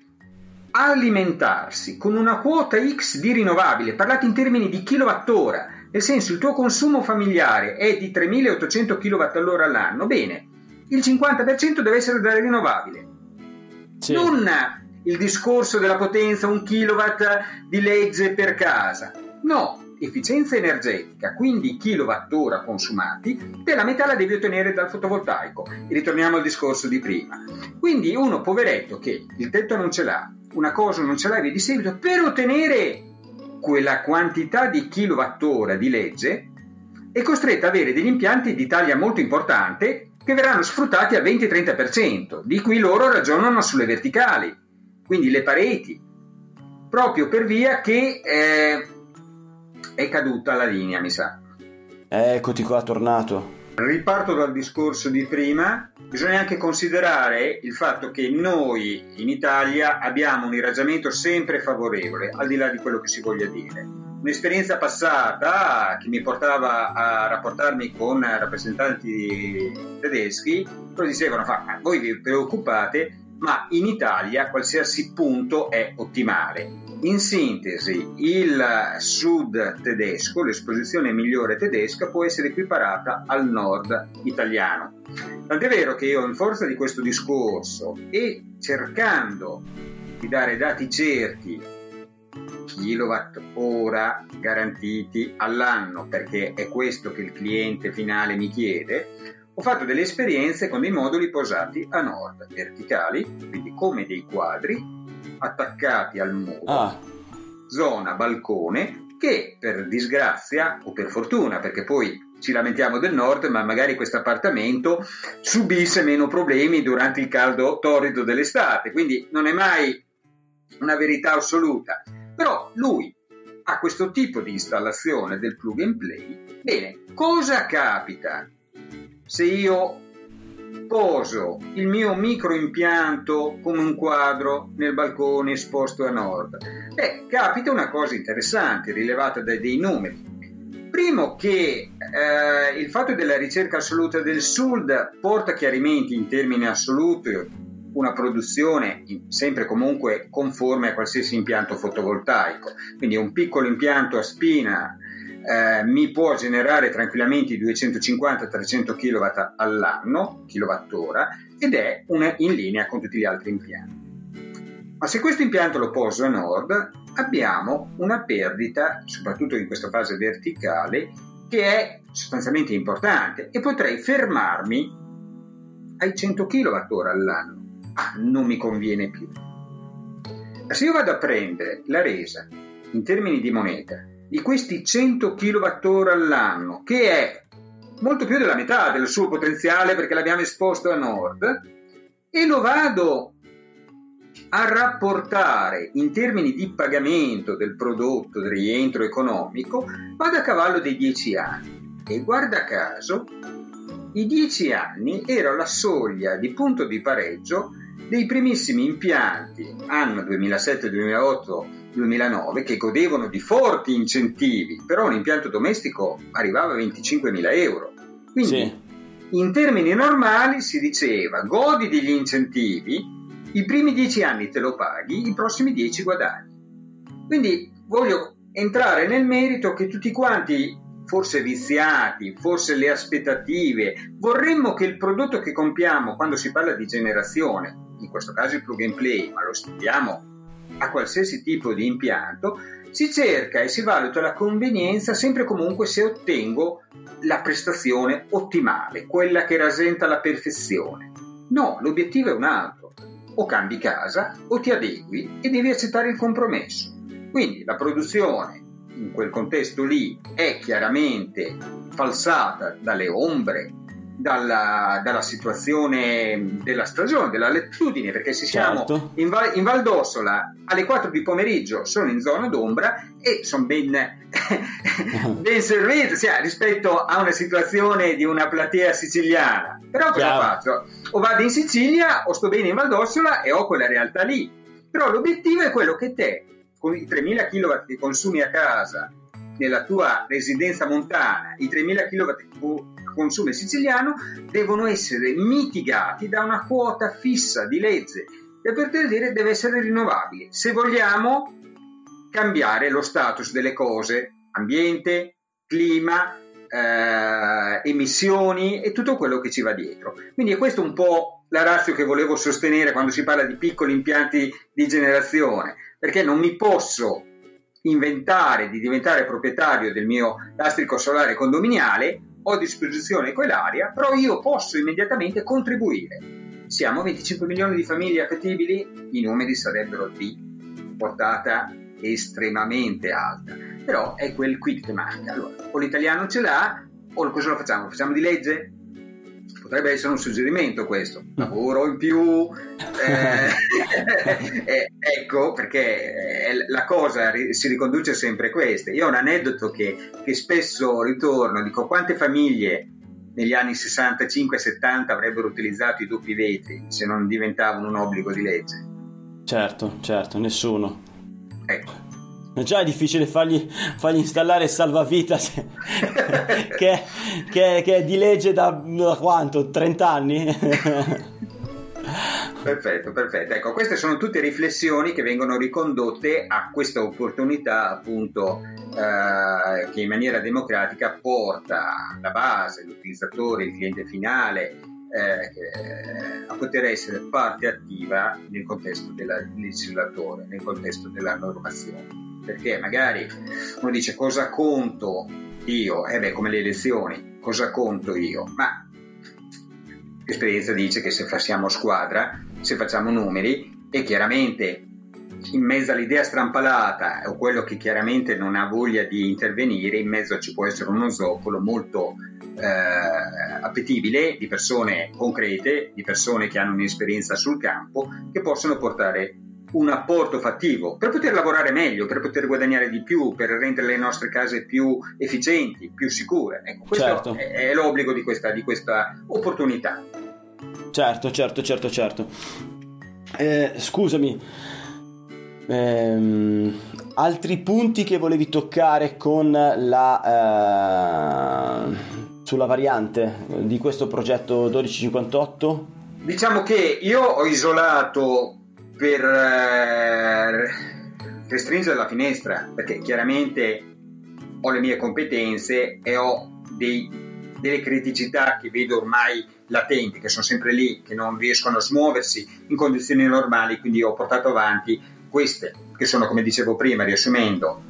alimentarsi con una quota X di rinnovabile, parlate in termini di kilowattora, nel senso il tuo consumo familiare è di 3800 kWh all'anno, bene, il 50% deve essere da rinnovabile. Sì. Non il discorso della potenza un kilowatt di legge per casa. No, efficienza energetica, quindi kilowattora consumati, te la metà la devi ottenere dal fotovoltaico. E ritorniamo al discorso di prima. Quindi uno poveretto che il tetto non ce l'ha, una cosa non ce l'ha e di seguito, per ottenere quella quantità di kilowattora di legge, è costretto ad avere degli impianti di taglia molto importante che verranno sfruttati al 20-30%. Di qui loro ragionano sulle verticali, quindi le pareti, proprio per via che... Eh, è caduta la linea, mi sa. Eccoti qua, tornato. Riparto dal discorso di prima. Bisogna anche considerare il fatto che noi in Italia abbiamo un irraggiamento sempre favorevole, al di là di quello che si voglia dire. Un'esperienza passata che mi portava a rapportarmi con rappresentanti tedeschi, loro dicevano: voi vi preoccupate, ma in Italia qualsiasi punto è ottimale. In sintesi, il sud tedesco, l'esposizione migliore tedesca, può essere equiparata al nord italiano. Tant'è vero che io, in forza di questo discorso e cercando di dare dati certi, kilowatt ora garantiti all'anno, perché è questo che il cliente finale mi chiede, ho fatto delle esperienze con dei moduli posati a nord, verticali, quindi come dei quadri, attaccati al muro, ah. zona balcone, che per disgrazia o per fortuna, perché poi ci lamentiamo del nord, ma magari questo appartamento subisse meno problemi durante il caldo torrido dell'estate, quindi non è mai una verità assoluta. Però lui ha questo tipo di installazione del plug and play. Bene, cosa capita se io poso il mio microimpianto come un quadro nel balcone esposto a nord. Beh, capita una cosa interessante rilevata dai dei numeri. Primo che eh, il fatto della ricerca assoluta del sud porta chiarimenti in termini assoluti una produzione sempre comunque conforme a qualsiasi impianto fotovoltaico. Quindi un piccolo impianto a spina eh, mi può generare tranquillamente 250-300 kW all'anno, kilowattora, ed è una, in linea con tutti gli altri impianti. Ma se questo impianto lo poso a nord, abbiamo una perdita, soprattutto in questa fase verticale, che è sostanzialmente importante e potrei fermarmi ai 100 kWh all'anno. Ah, non mi conviene più. Se io vado a prendere la resa in termini di moneta di questi 100 kWh all'anno, che è molto più della metà del suo potenziale perché l'abbiamo esposto a nord e lo vado a rapportare in termini di pagamento del prodotto, del rientro economico, vado a cavallo dei 10 anni. E guarda caso, i 10 anni erano la soglia di punto di pareggio dei primissimi impianti anno 2007, 2008, 2009 che godevano di forti incentivi, però un impianto domestico arrivava a 25.000 euro. Quindi Sì. in termini normali si diceva godi degli incentivi, i primi 10 anni te lo paghi, i prossimi 10 guadagni. Quindi voglio entrare nel merito che tutti quanti, forse viziati, forse le aspettative, vorremmo che il prodotto che compriamo quando si parla di generazione, in questo caso il plug and play, ma lo estendiamo a qualsiasi tipo di impianto, si cerca e si valuta la convenienza sempre comunque se ottengo la prestazione ottimale, quella che rasenta la perfezione. No, l'obiettivo è un altro. O cambi casa o ti adegui e devi accettare il compromesso. Quindi la produzione in quel contesto lì è chiaramente falsata dalle ombre, dalla, dalla situazione della stagione, della lettitudine, perché se siamo Certo. in, Val, in Val d'Ossola alle 4 di pomeriggio sono in zona d'ombra e sono ben, ben servito sia, rispetto a una situazione di una platea siciliana. Però cosa Chiaro. faccio? O vado in Sicilia o sto bene in Val d'Ossola e ho quella realtà lì. Però l'obiettivo è quello che te, con i 3000 kW che consumi a casa nella tua residenza montana, i 3000 kW che co- consumi siciliano, devono essere mitigati da una quota fissa di legge che per te dire deve essere rinnovabile. Se vogliamo cambiare lo status delle cose, ambiente, clima, eh, emissioni e tutto quello che ci va dietro. Quindi è questo un po' la razza che volevo sostenere quando si parla di piccoli impianti di generazione, perché non mi posso inventare di diventare proprietario del mio lastrico solare condominiale, ho a disposizione quell'area, però io posso immediatamente contribuire. Siamo 25 milioni di famiglie appetibili, i numeri sarebbero di portata estremamente alta, però è quel quid che manca. Allora, o l'italiano ce l'ha, o cosa lo facciamo? Lo facciamo di legge? Potrebbe essere un suggerimento questo, lavoro in più, eh, eh, ecco perché eh, la cosa si riconduce sempre a queste. Io ho un aneddoto che, che spesso ritorno, dico quante famiglie negli anni 65-70 avrebbero utilizzato i doppi vetri se non diventavano un obbligo di legge. Certo, certo, nessuno. Ecco. Già è difficile fargli, fargli installare il salvavita se- che, che- che è di legge da, da quanto? 30 anni? Perfetto, perfetto. Ecco, queste sono tutte riflessioni che vengono ricondotte a questa opportunità, appunto, eh, che in maniera democratica porta la base, l'utilizzatore, il cliente finale, eh, che- a poter essere parte attiva nel contesto del legislatore, nel contesto della normazione. Perché magari uno dice cosa conto io? Eh beh, come le elezioni, cosa conto io? Ma l'esperienza dice che se facciamo squadra, se facciamo numeri e chiaramente in mezzo all'idea strampalata o quello che chiaramente non ha voglia di intervenire, in mezzo ci può essere uno zoccolo molto eh, appetibile di persone concrete, di persone che hanno un'esperienza sul campo, che possono portare un apporto fattivo per poter lavorare meglio, per poter guadagnare di più, per rendere le nostre case più efficienti, più sicure. Ecco, questo Certo. è, è l'obbligo di questa, di questa opportunità. Certo, certo, certo, certo. Eh, scusami, ehm, altri punti che volevi toccare con la eh, sulla variante di questo progetto 1258? Diciamo che io ho isolato per eh, restringere la finestra, perché chiaramente ho le mie competenze e ho dei- delle criticità che vedo ormai latenti, che sono sempre lì, che non riescono a smuoversi in condizioni normali, quindi ho portato avanti queste, che sono, come dicevo prima, riassumendo,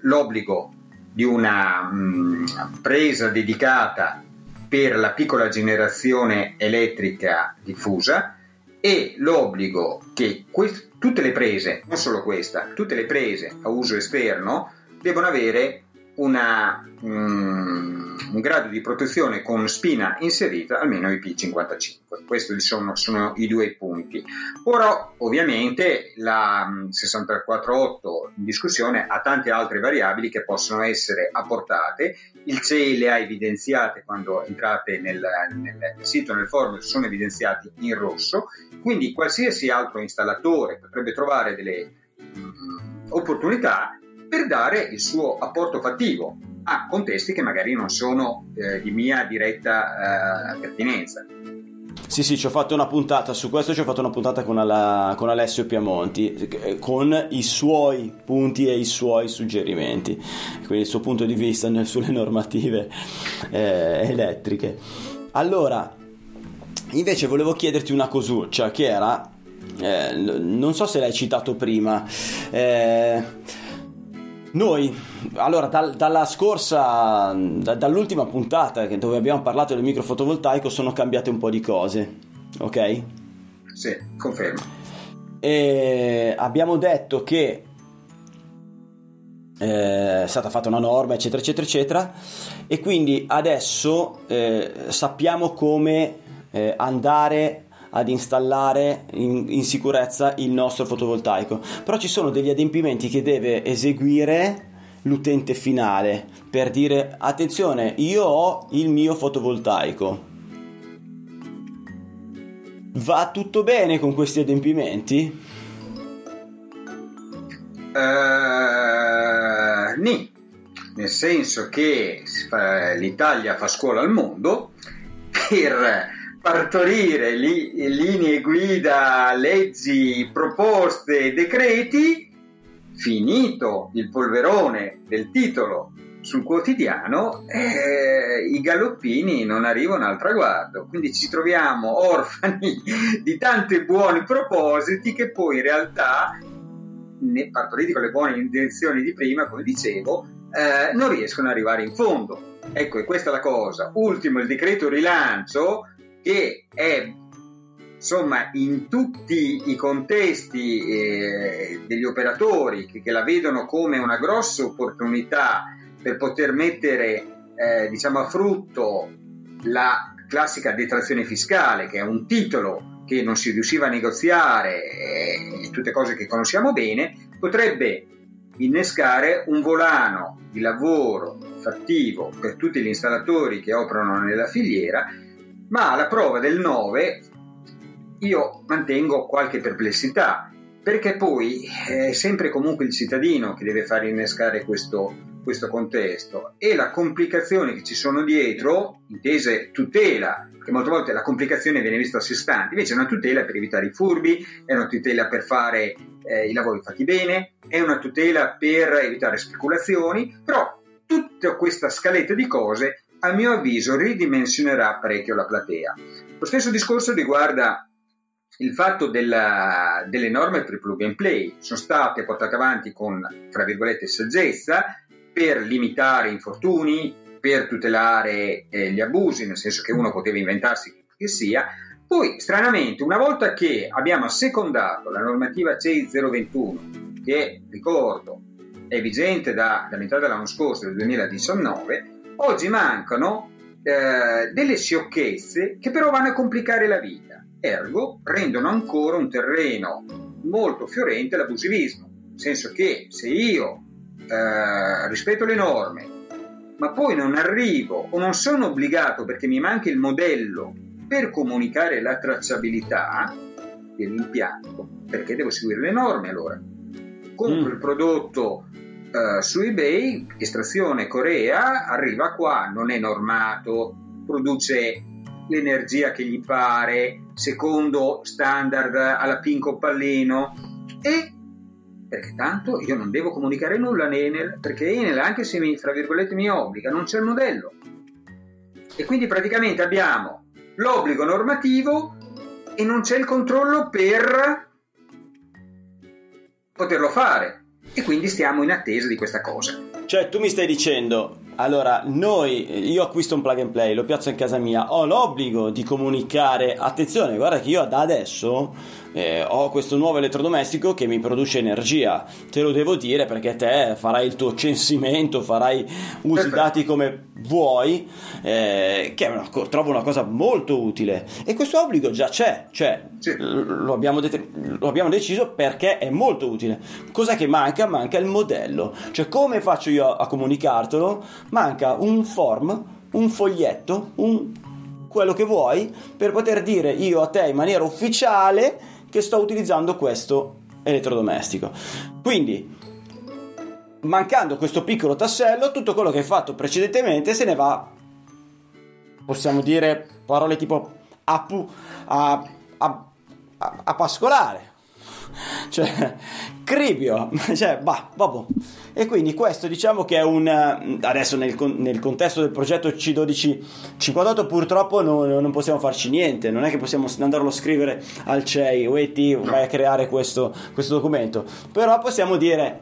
l'obbligo di una mh, presa dedicata per la piccola generazione elettrica diffusa e l'obbligo che quest- tutte le prese, non solo questa, tutte le prese a uso esterno devono avere una, mm, un grado di protezione con spina inserita almeno IP55. Questi sono, sono i due punti. Ora, ovviamente, la 648 in discussione ha tante altre variabili che possono essere apportate. Il CEI le ha evidenziate quando entrate nel, nel, sito, nel forum, sono evidenziati in rosso. Quindi qualsiasi altro installatore potrebbe trovare delle mh, opportunità per dare il suo apporto fattivo a contesti che magari non sono eh, di mia diretta eh, pertinenza. Sì, sì, ci ho fatto una puntata su questo, ci ho fatto una puntata con, alla, con, Alessio Piamonti, eh, con i suoi punti e i suoi suggerimenti, quindi il suo punto di vista sulle normative eh, elettriche. Allora, invece volevo chiederti una cosuccia che era, eh, non so se l'hai citato prima, eh, noi, allora, dal, dalla scorsa, da, dall'ultima puntata dove abbiamo parlato del microfotovoltaico sono cambiate un po' di cose, ok? Sì, confermo. E abbiamo detto che eh, è stata fatta una norma, eccetera, eccetera, eccetera, e quindi adesso eh, sappiamo come eh, andare ad installare in, in sicurezza il nostro fotovoltaico. Però ci sono degli adempimenti che deve eseguire l'utente finale per dire attenzione, io ho il mio fotovoltaico. Va tutto bene con questi adempimenti? Uh, nì, nel senso che l'Italia fa scuola al mondo per partorire li, linee guida, leggi, proposte, decreti, finito il polverone del titolo sul quotidiano, eh, i galoppini non arrivano al traguardo. Quindi ci troviamo orfani di tanti buoni propositi che poi in realtà, ne partoriti con le buone intenzioni di prima, come dicevo, eh, non riescono ad arrivare in fondo. Ecco, e questa è la cosa. Ultimo, il decreto rilancio che è insomma in tutti i contesti eh, degli operatori che, che, la vedono come una grossa opportunità per poter mettere eh, diciamo a frutto la classica detrazione fiscale che è un titolo che non si riusciva a negoziare eh, tutte cose che conosciamo bene potrebbe innescare un volano di lavoro fattivo per tutti gli installatori che operano nella filiera ma alla prova del 9 io mantengo qualche perplessità, perché poi è sempre comunque il cittadino che deve far innescare questo, questo contesto. E la complicazione che ci sono dietro, intese tutela, perché molte volte la complicazione viene vista a sé stante, invece è una tutela per evitare i furbi, è una tutela per fare eh, i lavori fatti bene, è una tutela per evitare speculazioni, però tutta questa scaletta di cose a mio avviso ridimensionerà parecchio la platea. Lo stesso discorso riguarda il fatto della, delle norme per plug and play, sono state portate avanti con, tra virgolette, saggezza per limitare infortuni, per tutelare eh, gli abusi, nel senso che uno poteva inventarsi che sia. Poi, stranamente, una volta che abbiamo assecondato la normativa CEI 021, che ricordo è vigente da, da metà dell'anno scorso, del 2019, Oggi mancano eh, delle sciocchezze che però vanno a complicare la vita, ergo rendono ancora un terreno molto fiorente l'abusivismo, nel senso che se io eh, rispetto le norme, ma poi non arrivo o non sono obbligato perché mi manca il modello per comunicare la tracciabilità dell'impianto, perché devo seguire le norme allora? Compro mm. il prodotto uh, su eBay, estrazione Corea, arriva qua, non è normato, produce l'energia che gli pare, secondo standard alla Pinco Pallino e perché tanto io non devo comunicare nulla a Enel, perché Enel anche se mi, fra virgolette, mi obbliga, non c'è il modello. E quindi praticamente abbiamo l'obbligo normativo e non c'è il controllo per poterlo fare e quindi stiamo in attesa di questa cosa. Cioè, tu mi stai dicendo allora, noi, io acquisto un plug and play, lo piazzo in casa mia, ho l'obbligo di comunicare, attenzione, guarda che io da adesso eh, ho questo nuovo elettrodomestico che mi produce energia, te lo devo dire perché te farai il tuo censimento, farai, usi i dati come vuoi, eh, che una, trovo una cosa molto utile e questo obbligo già c'è, cioè sì. lo, abbiamo det- lo abbiamo deciso perché è molto utile. Cosa che manca? Manca il modello, cioè come faccio io a comunicartelo? Manca un form, un foglietto, un quello che vuoi per poter dire io a te in maniera ufficiale che sto utilizzando questo elettrodomestico. Quindi, mancando questo piccolo tassello, tutto quello che hai fatto precedentemente se ne va, possiamo dire parole tipo a, a, a, a pascolare cioè, cribio, cioè, bah, vabbè. E quindi questo diciamo che è un... Adesso nel, nel contesto del progetto C1258 purtroppo non, non, possiamo farci niente, non è che possiamo andarlo a scrivere al CEI, UET, vai a creare questo, questo documento, però possiamo dire...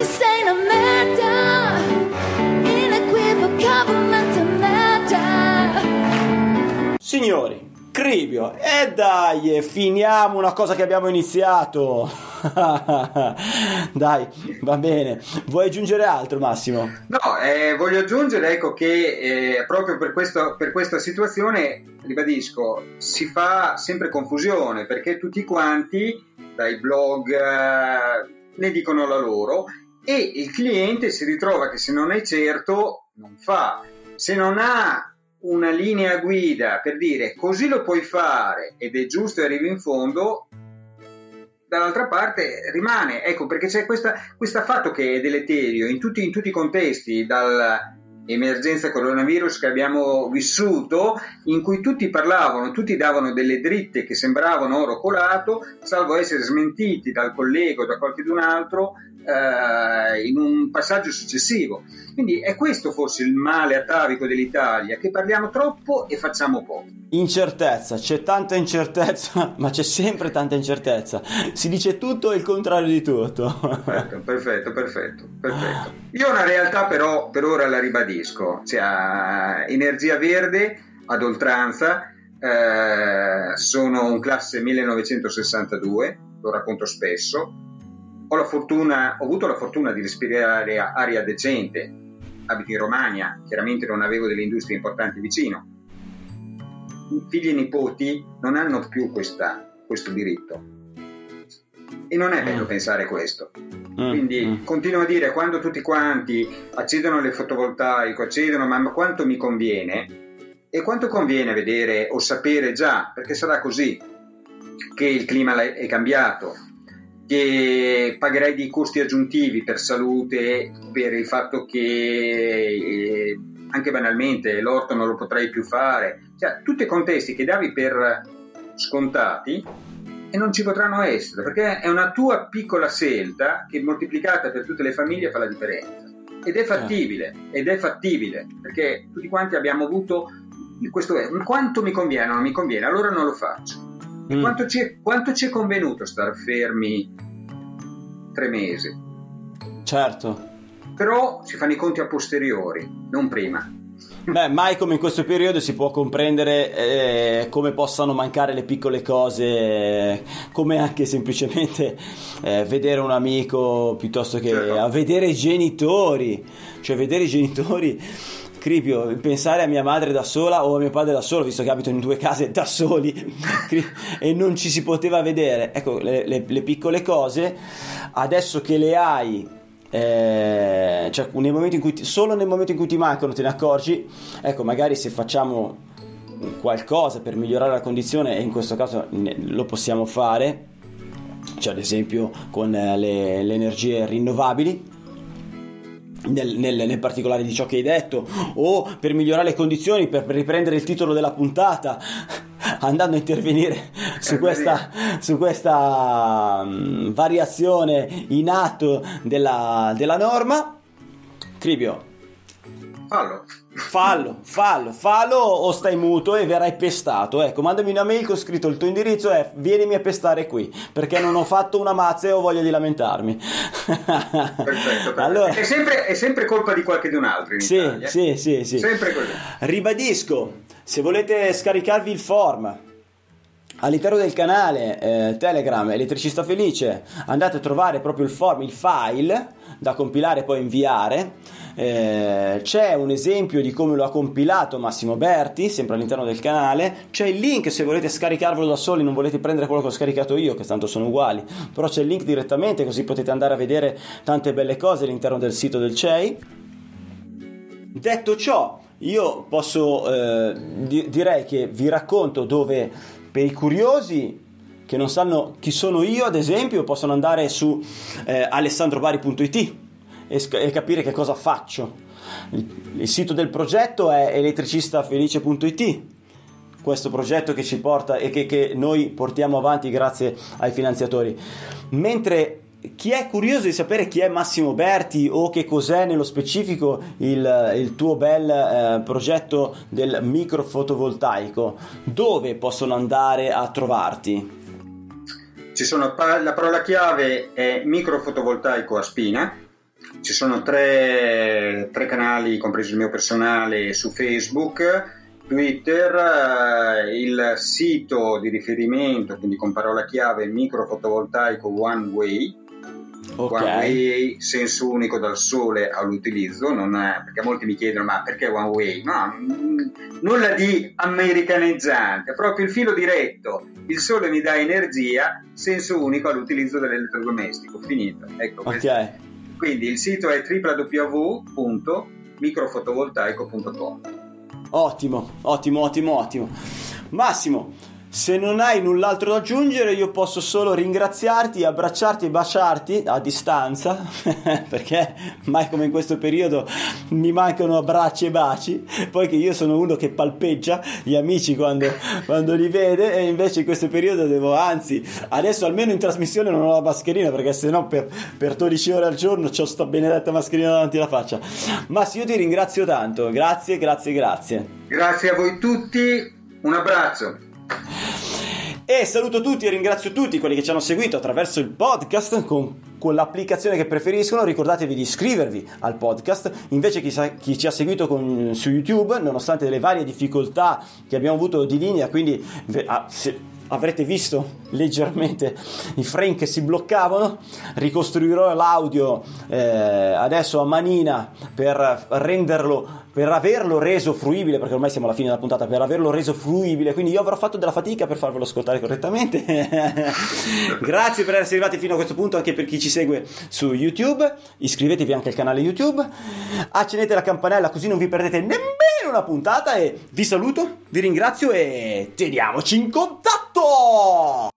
Signori, Cribio, e dai, finiamo una cosa che abbiamo iniziato. Dai, va bene. Vuoi aggiungere altro, Massimo? No, eh, voglio aggiungere ecco, che eh, proprio per, questo, per questa situazione, ribadisco, si fa sempre confusione perché tutti quanti, dai blog, eh, ne dicono la loro e il cliente si ritrova che se non è certo non fa. Se non ha una linea guida per dire così lo puoi fare ed è giusto e arrivi in fondo, dall'altra parte rimane, ecco perché c'è questo fatto che è deleterio in tutti, in tutti i contesti, dall'emergenza coronavirus che abbiamo vissuto, in cui tutti parlavano, tutti davano delle dritte che sembravano oro colato, salvo essere smentiti dal collega o da qualcun altro eh, in un passaggio successivo. Quindi è questo forse il male atavico dell'Italia, che parliamo troppo e facciamo poco. Incertezza, c'è tanta incertezza, ma c'è sempre tanta incertezza. Si dice tutto e il contrario di tutto. Perfetto, perfetto, perfetto, perfetto. Io una realtà però per ora la ribadisco, cioè energia verde ad oltranza, eh, sono un classe 1962, lo racconto spesso, ho, fortuna, ho, avuto la fortuna di respirare aria decente, abito in Romagna, chiaramente non avevo delle industrie importanti vicino. I figli e nipoti non hanno più questa, questo diritto. E non è bello mm. pensare questo. Mm. Quindi mm. continuo a dire, quando tutti quanti accedono alle fotovoltaico, accedono, ma quanto mi conviene? E quanto conviene vedere o sapere già, perché sarà così, che il clima è cambiato, che pagherai dei costi aggiuntivi per salute, per il fatto che eh, anche banalmente l'orto non lo potrai più fare, cioè tutti i contesti che davi per scontati e non ci potranno essere, perché è una tua piccola scelta che moltiplicata per tutte le famiglie fa la differenza. Ed è fattibile, ed è fattibile, perché tutti quanti abbiamo avuto questo, quanto mi conviene, non mi conviene, allora non lo faccio Mm. Quanto, ci è, quanto ci è convenuto stare fermi tre mesi? Certo. Però si fanno i conti a posteriori, non prima. Beh, mai come in questo periodo si può comprendere eh, come possano mancare le piccole cose, come anche semplicemente eh, vedere un amico piuttosto che certo. a vedere i genitori, cioè vedere i genitori Cripio, pensare a mia madre da sola o a mio padre da solo, visto che abito in due case da soli e non ci si poteva vedere. Ecco, le, le, le piccole cose, adesso che le hai eh, cioè nel momento in cui ti, solo nel momento in cui ti mancano te ne accorgi. Ecco magari se facciamo qualcosa per migliorare la condizione e in questo caso lo possiamo fare cioè ad esempio con eh, le, le energie rinnovabili nel, nel, nel, particolare di ciò che hai detto o per migliorare le condizioni per, per riprendere il titolo della puntata andando a intervenire su questa, su questa um, variazione in atto della, della norma Cribio fallo. Fallo, fallo, fallo o stai muto e verrai pestato. Ecco, mandami una mail con scritto il tuo indirizzo e vienimi a pestare qui perché non ho fatto una mazza e ho voglia di lamentarmi. Perfetto, perfetto. Allora, È, sempre, è sempre colpa di qualche di un altro in sì, Italia. sì, sì, sì. Sempre così. Ribadisco, se volete scaricarvi il form all'interno del canale eh, Telegram Elettricista Felice, andate a trovare proprio il form, il file da compilare e poi inviare. Eh, c'è un esempio di come lo ha compilato Massimo Berti, sempre all'interno del canale. C'è il link se volete scaricarvelo da soli, non volete prendere quello che ho scaricato io, che tanto sono uguali. Però c'è il link direttamente, così potete andare a vedere tante belle cose all'interno del sito del CEI. Detto ciò, io posso eh, di- direi che vi racconto dove per i curiosi che non sanno chi sono io, ad esempio, possono andare su eh, alessandrobari.it e, e capire che cosa faccio. Il, il sito del progetto è elettricistafelice.it questo progetto che ci porta e che, che noi portiamo avanti grazie ai finanziatori. Mentre chi è curioso di sapere chi è Massimo Berti o che cos'è nello specifico il, il tuo bel eh, progetto del microfotovoltaico, dove possono andare a trovarti? Sono la parola chiave è microfotovoltaico a spina. Ci sono tre, tre canali, compreso il mio personale, su Facebook, Twitter, eh, il sito di riferimento, quindi con parola chiave microfotovoltaico One Way. Ok. One Way, senso unico dal sole all'utilizzo, non è- perché molti mi chiedono ma perché One Way? No, mm, nulla di americanizzante, proprio il filo diretto, il sole mi dà energia, senso unico all'utilizzo dell'elettrodomestico, finito. Ecco, questo. Ok. Quindi il sito è www.microfotovoltaico.com. Ottimo, ottimo, ottimo, ottimo. Massimo, se non hai null'altro da aggiungere, io posso solo ringraziarti, abbracciarti e baciarti a distanza, perché mai come in questo periodo mi mancano abbracci e baci, poi che io sono uno che palpeggia gli amici quando, quando li vede e invece in questo periodo devo, anzi, adesso almeno in trasmissione non ho la mascherina perché sennò per, per 12 ore al giorno ho sta benedetta mascherina davanti alla faccia. Massimo, io ti ringrazio tanto, grazie, grazie, grazie. Grazie a voi tutti, un abbraccio. E saluto tutti e ringrazio tutti quelli che ci hanno seguito attraverso il podcast con, con l'applicazione che preferiscono. Ricordatevi di iscrivervi al podcast. Invece chi, sa- chi ci ha seguito con- su YouTube, nonostante le varie difficoltà che abbiamo avuto di linea, quindi ah, se- avrete visto leggermente i frame che si bloccavano, ricostruirò l'audio eh, adesso a manina per renderlo per averlo reso fruibile, perché ormai siamo alla fine della puntata, per averlo reso fruibile, quindi io avrò fatto della fatica per farvelo ascoltare correttamente. Grazie per essere arrivati fino a questo punto, anche per chi ci segue su YouTube. Iscrivetevi anche al canale YouTube, accendete la campanella così non vi perdete nemmeno una puntata e vi saluto, vi ringrazio e teniamoci in contatto!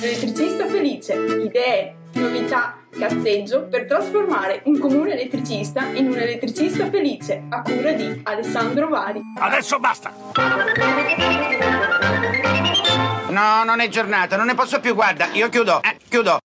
Elettricista felice, idee, novità, cazzeggio per trasformare un comune elettricista in un elettricista felice a cura di Alessandro Vari. Adesso basta! No, non è giornata, non ne posso più, guarda, io chiudo, eh, chiudo.